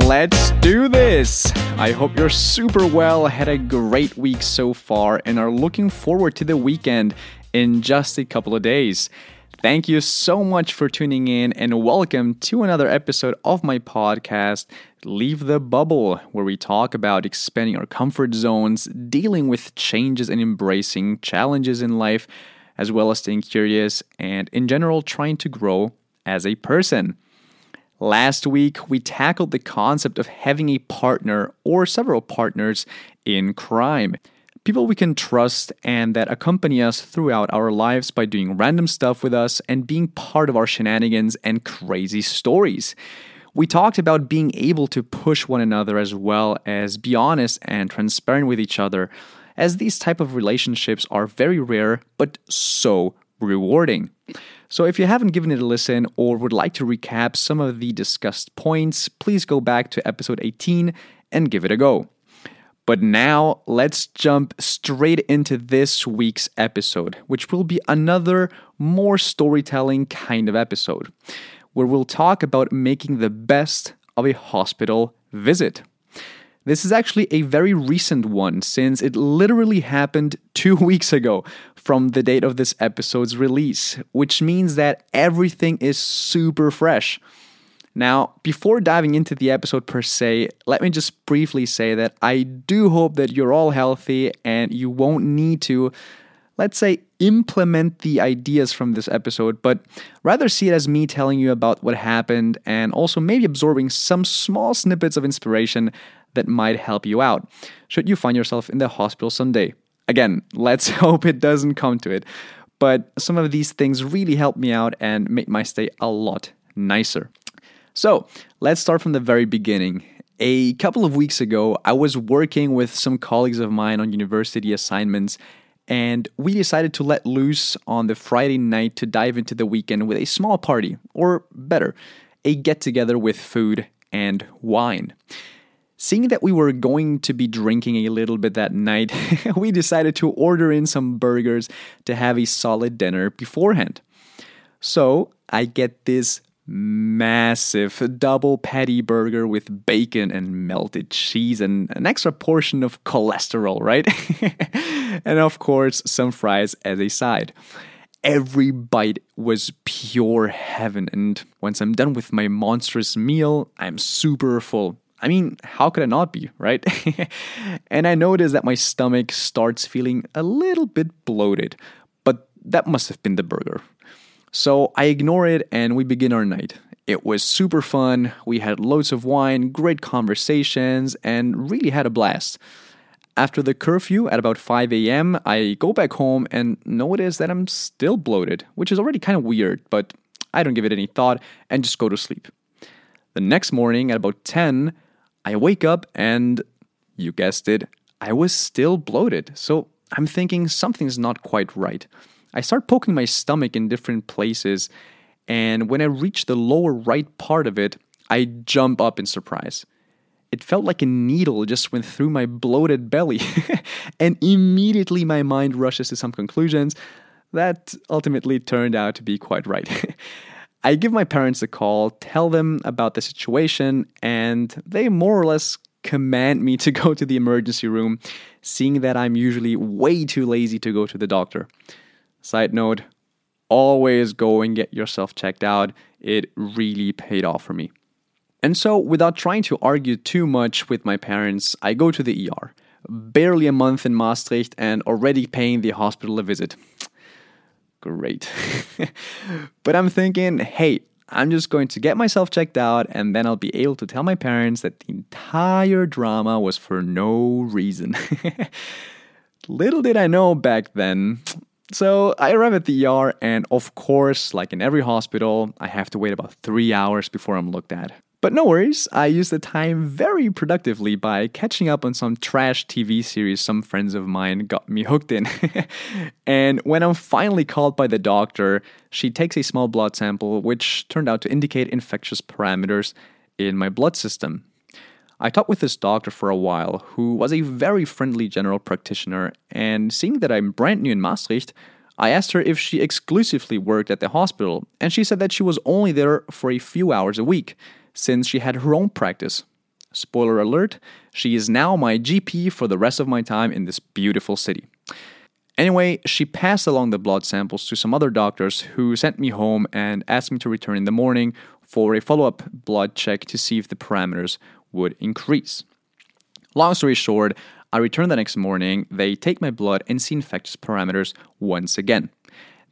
let's do this! I hope you're super well, had a great week so far, and are looking forward to the weekend in just a couple of days. Thank you so much for tuning in, and welcome to another episode of my podcast, Leave the Bubble, where we talk about expanding our comfort zones, dealing with changes, and embracing challenges in life, as well as staying curious and, in general, trying to grow as a person. Last week, we tackled the concept of having a partner or several partners in crime. People we can trust and that accompany us throughout our lives by doing random stuff with us and being part of our shenanigans and crazy stories. We talked about being able to push one another as well as be honest and transparent with each other, as these type of relationships are very rare but so rewarding. So, if you haven't given it a listen or would like to recap some of the discussed points, please go back to episode 18 and give it a go. But now, let's jump straight into this week's episode, which will be another more storytelling kind of episode, where we'll talk about making the best of a hospital visit. This is actually a very recent one since it literally happened two weeks ago from the date of this episode's release, which means that everything is super fresh. Now, before diving into the episode per se, let me just briefly say that I do hope that you're all healthy and you won't need to, let's say, implement the ideas from this episode, but rather see it as me telling you about what happened and also maybe absorbing some small snippets of inspiration that might help you out should you find yourself in the hospital someday. Again, let's hope it doesn't come to it, but some of these things really helped me out and made my stay a lot nicer. So, let's start from the very beginning. A couple of weeks ago, I was working with some colleagues of mine on university assignments, and we decided to let loose on the Friday night to dive into the weekend with a small party, or better, a get together with food and wine. Seeing that we were going to be drinking a little bit that night, we decided to order in some burgers to have a solid dinner beforehand. So I get this massive double patty burger with bacon and melted cheese and an extra portion of cholesterol, right? and of course, some fries as a side. Every bite was pure heaven, and once I'm done with my monstrous meal, I'm super full. I mean, how could it not be, right? and I notice that my stomach starts feeling a little bit bloated, but that must have been the burger. So I ignore it and we begin our night. It was super fun. We had loads of wine, great conversations, and really had a blast. After the curfew at about 5 a.m., I go back home and notice that I'm still bloated, which is already kind of weird, but I don't give it any thought and just go to sleep. The next morning at about 10, I wake up and, you guessed it, I was still bloated. So I'm thinking something's not quite right. I start poking my stomach in different places, and when I reach the lower right part of it, I jump up in surprise. It felt like a needle just went through my bloated belly, and immediately my mind rushes to some conclusions that ultimately turned out to be quite right. I give my parents a call, tell them about the situation, and they more or less command me to go to the emergency room, seeing that I'm usually way too lazy to go to the doctor. Side note always go and get yourself checked out. It really paid off for me. And so, without trying to argue too much with my parents, I go to the ER. Barely a month in Maastricht and already paying the hospital a visit great. but I'm thinking, hey, I'm just going to get myself checked out and then I'll be able to tell my parents that the entire drama was for no reason. Little did I know back then. So I arrive at the ER, and of course, like in every hospital, I have to wait about three hours before I'm looked at. But no worries, I used the time very productively by catching up on some trash TV series some friends of mine got me hooked in. and when I'm finally called by the doctor, she takes a small blood sample, which turned out to indicate infectious parameters in my blood system. I talked with this doctor for a while, who was a very friendly general practitioner, and seeing that I'm brand new in Maastricht, I asked her if she exclusively worked at the hospital, and she said that she was only there for a few hours a week since she had her own practice. Spoiler alert, she is now my GP for the rest of my time in this beautiful city. Anyway, she passed along the blood samples to some other doctors who sent me home and asked me to return in the morning for a follow up blood check to see if the parameters would increase. Long story short, I return the next morning, they take my blood and see infectious parameters once again.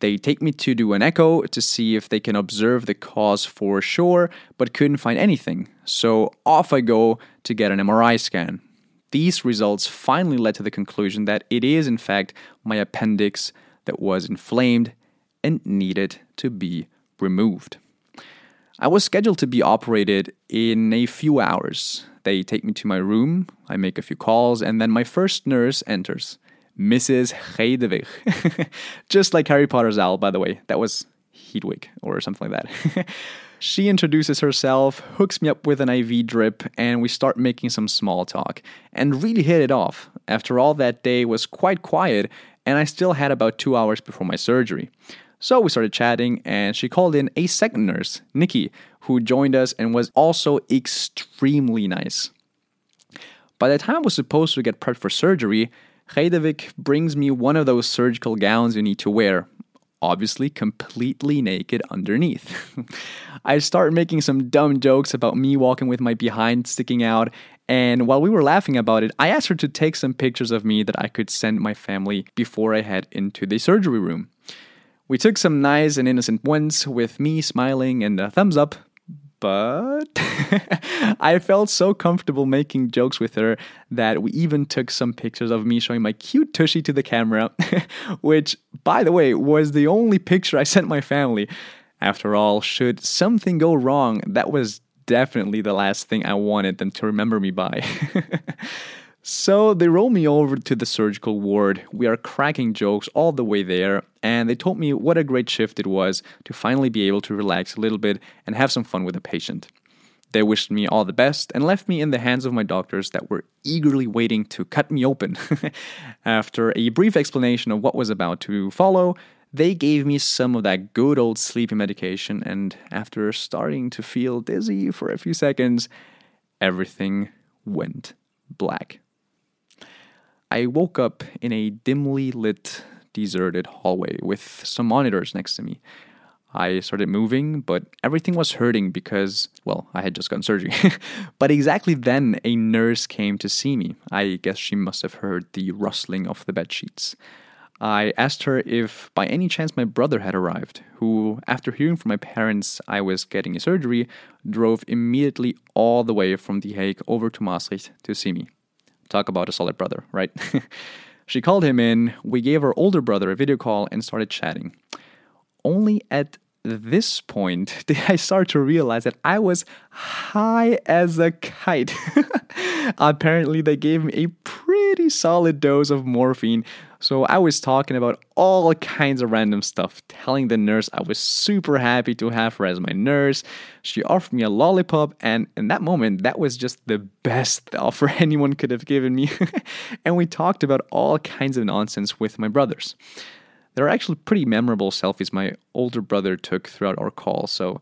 They take me to do an echo to see if they can observe the cause for sure, but couldn't find anything. So off I go to get an MRI scan. These results finally led to the conclusion that it is, in fact, my appendix that was inflamed and needed to be removed. I was scheduled to be operated in a few hours. They take me to my room, I make a few calls, and then my first nurse enters. Mrs. Hedwig. Just like Harry Potter's owl, by the way. That was Hedwig or something like that. she introduces herself, hooks me up with an IV drip, and we start making some small talk and really hit it off. After all, that day was quite quiet, and I still had about two hours before my surgery. So we started chatting, and she called in a second nurse, Nikki, who joined us and was also extremely nice. By the time I was supposed to get prepped for surgery, Hedwig brings me one of those surgical gowns you need to wear, obviously completely naked underneath. I start making some dumb jokes about me walking with my behind sticking out, and while we were laughing about it, I asked her to take some pictures of me that I could send my family before I head into the surgery room. We took some nice and innocent ones with me smiling and a thumbs up, but I felt so comfortable making jokes with her that we even took some pictures of me showing my cute tushy to the camera, which, by the way, was the only picture I sent my family. After all, should something go wrong, that was definitely the last thing I wanted them to remember me by. So they roll me over to the surgical ward. We are cracking jokes all the way there, and they told me what a great shift it was to finally be able to relax a little bit and have some fun with the patient. They wished me all the best and left me in the hands of my doctors that were eagerly waiting to cut me open. After a brief explanation of what was about to follow, they gave me some of that good old sleeping medication, and after starting to feel dizzy for a few seconds, everything went black. I woke up in a dimly lit, deserted hallway with some monitors next to me. I started moving, but everything was hurting because, well, I had just gotten surgery. but exactly then, a nurse came to see me. I guess she must have heard the rustling of the bed sheets. I asked her if by any chance my brother had arrived, who, after hearing from my parents I was getting a surgery, drove immediately all the way from The Hague over to Maastricht to see me. Talk about a solid brother, right? she called him in, we gave her older brother a video call and started chatting. Only at this point did I start to realize that I was high as a kite. Apparently, they gave me a pretty solid dose of morphine, so I was talking about all kinds of random stuff, telling the nurse I was super happy to have her as my nurse. She offered me a lollipop, and in that moment, that was just the best offer anyone could have given me. and we talked about all kinds of nonsense with my brothers. There are actually pretty memorable selfies my older brother took throughout our call, so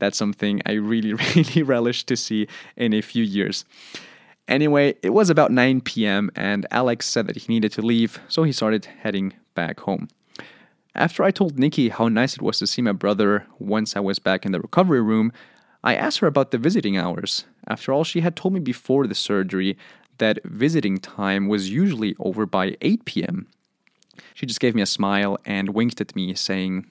that's something I really, really relish to see in a few years. Anyway, it was about 9 p.m., and Alex said that he needed to leave, so he started heading back home. After I told Nikki how nice it was to see my brother once I was back in the recovery room, I asked her about the visiting hours. After all, she had told me before the surgery that visiting time was usually over by 8 p.m. She just gave me a smile and winked at me, saying,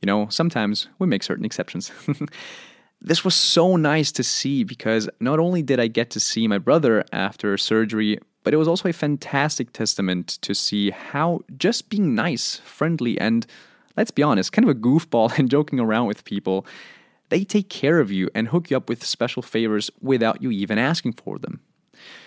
You know, sometimes we make certain exceptions. this was so nice to see because not only did I get to see my brother after surgery, but it was also a fantastic testament to see how just being nice, friendly, and let's be honest, kind of a goofball and joking around with people, they take care of you and hook you up with special favors without you even asking for them.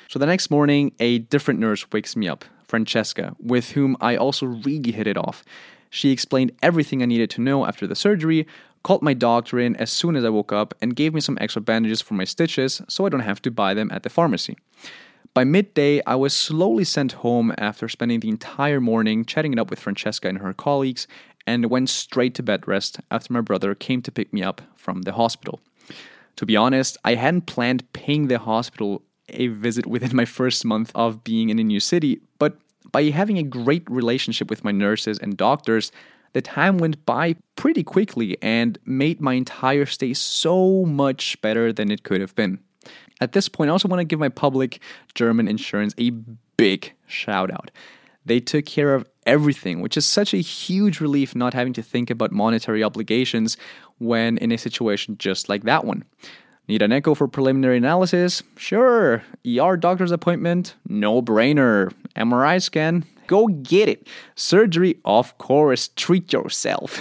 So the next morning, a different nurse wakes me up, Francesca, with whom I also really hit it off. She explained everything I needed to know after the surgery, called my doctor in as soon as I woke up, and gave me some extra bandages for my stitches so I don't have to buy them at the pharmacy. By midday, I was slowly sent home after spending the entire morning chatting it up with Francesca and her colleagues, and went straight to bed rest after my brother came to pick me up from the hospital. To be honest, I hadn't planned paying the hospital a visit within my first month of being in a new city, but by having a great relationship with my nurses and doctors, the time went by pretty quickly and made my entire stay so much better than it could have been. At this point, I also want to give my public German insurance a big shout out. They took care of everything, which is such a huge relief not having to think about monetary obligations when in a situation just like that one. Need an echo for preliminary analysis? Sure. ER doctor's appointment? No brainer. MRI scan? Go get it. Surgery? Of course. Treat yourself.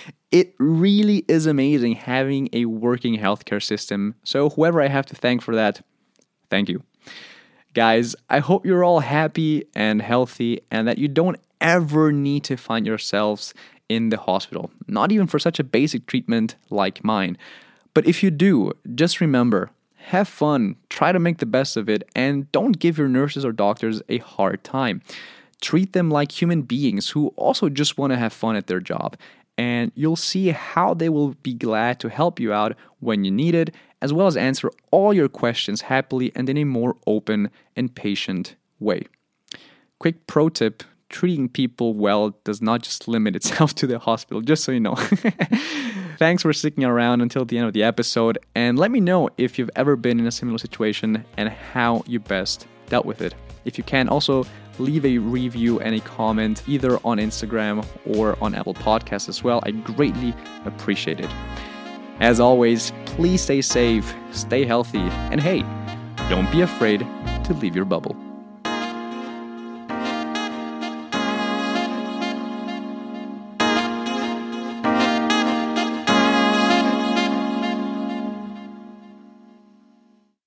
it really is amazing having a working healthcare system. So, whoever I have to thank for that, thank you. Guys, I hope you're all happy and healthy and that you don't ever need to find yourselves in the hospital, not even for such a basic treatment like mine. But if you do, just remember have fun, try to make the best of it, and don't give your nurses or doctors a hard time. Treat them like human beings who also just want to have fun at their job. And you'll see how they will be glad to help you out when you need it, as well as answer all your questions happily and in a more open and patient way. Quick pro tip treating people well does not just limit itself to the hospital, just so you know. Thanks for sticking around until the end of the episode, and let me know if you've ever been in a similar situation and how you best dealt with it. If you can, also leave a review and a comment either on Instagram or on Apple Podcasts as well. I greatly appreciate it. As always, please stay safe, stay healthy, and hey, don't be afraid to leave your bubble.